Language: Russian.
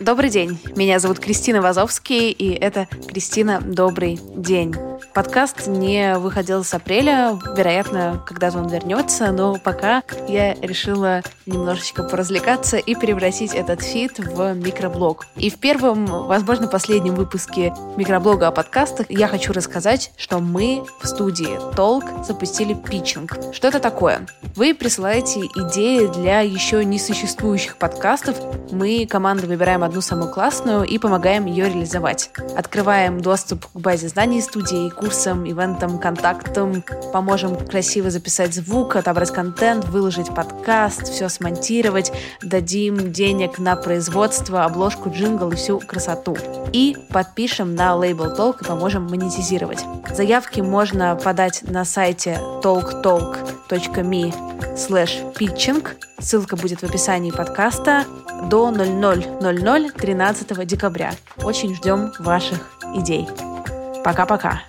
Добрый день, меня зовут Кристина Вазовский, и это Кристина Добрый день. Подкаст не выходил с апреля, вероятно, когда-то он вернется, но пока я решила немножечко поразвлекаться и превратить этот feed в микроблог. И в первом, возможно, последнем выпуске микроблога о подкастах я хочу рассказать, что мы в студии Толк запустили питчинг. Что это такое? Вы присылаете идеи для еще не существующих подкастов. Мы, команда, выбираем одну самую классную и помогаем ее реализовать. Открываем доступ к базе знаний студии, курсам, ивентам, контактам, поможем красиво записать звук, отобрать контент, выложить подкаст, все смонтировать, дадим денег на производство, обложку, джингл и всю красоту. И подпишем на лейбл Talk и поможем монетизировать. Заявки можно подать на сайте talktalk.me slash pitching. Ссылка будет в описании подкаста до 00.00 13 декабря. Очень ждем ваших идей. Пока-пока.